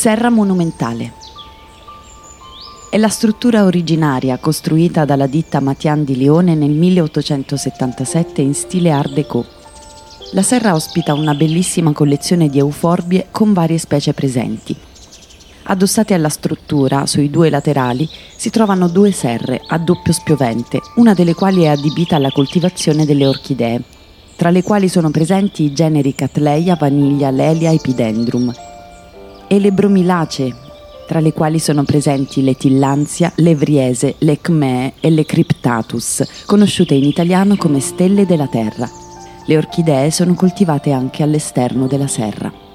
Serra monumentale. È la struttura originaria costruita dalla ditta Matian di Lione nel 1877 in stile Art Deco. La serra ospita una bellissima collezione di euforbie con varie specie presenti. Addossate alla struttura, sui due laterali, si trovano due serre a doppio spiovente, una delle quali è adibita alla coltivazione delle orchidee, tra le quali sono presenti i generi Catleia, Vaniglia, Lelia e Epidendrum, e le bromilacee, tra le quali sono presenti le tillanzia, le vriese, le cmee e le cryptatus, conosciute in italiano come stelle della terra. Le orchidee sono coltivate anche all'esterno della serra.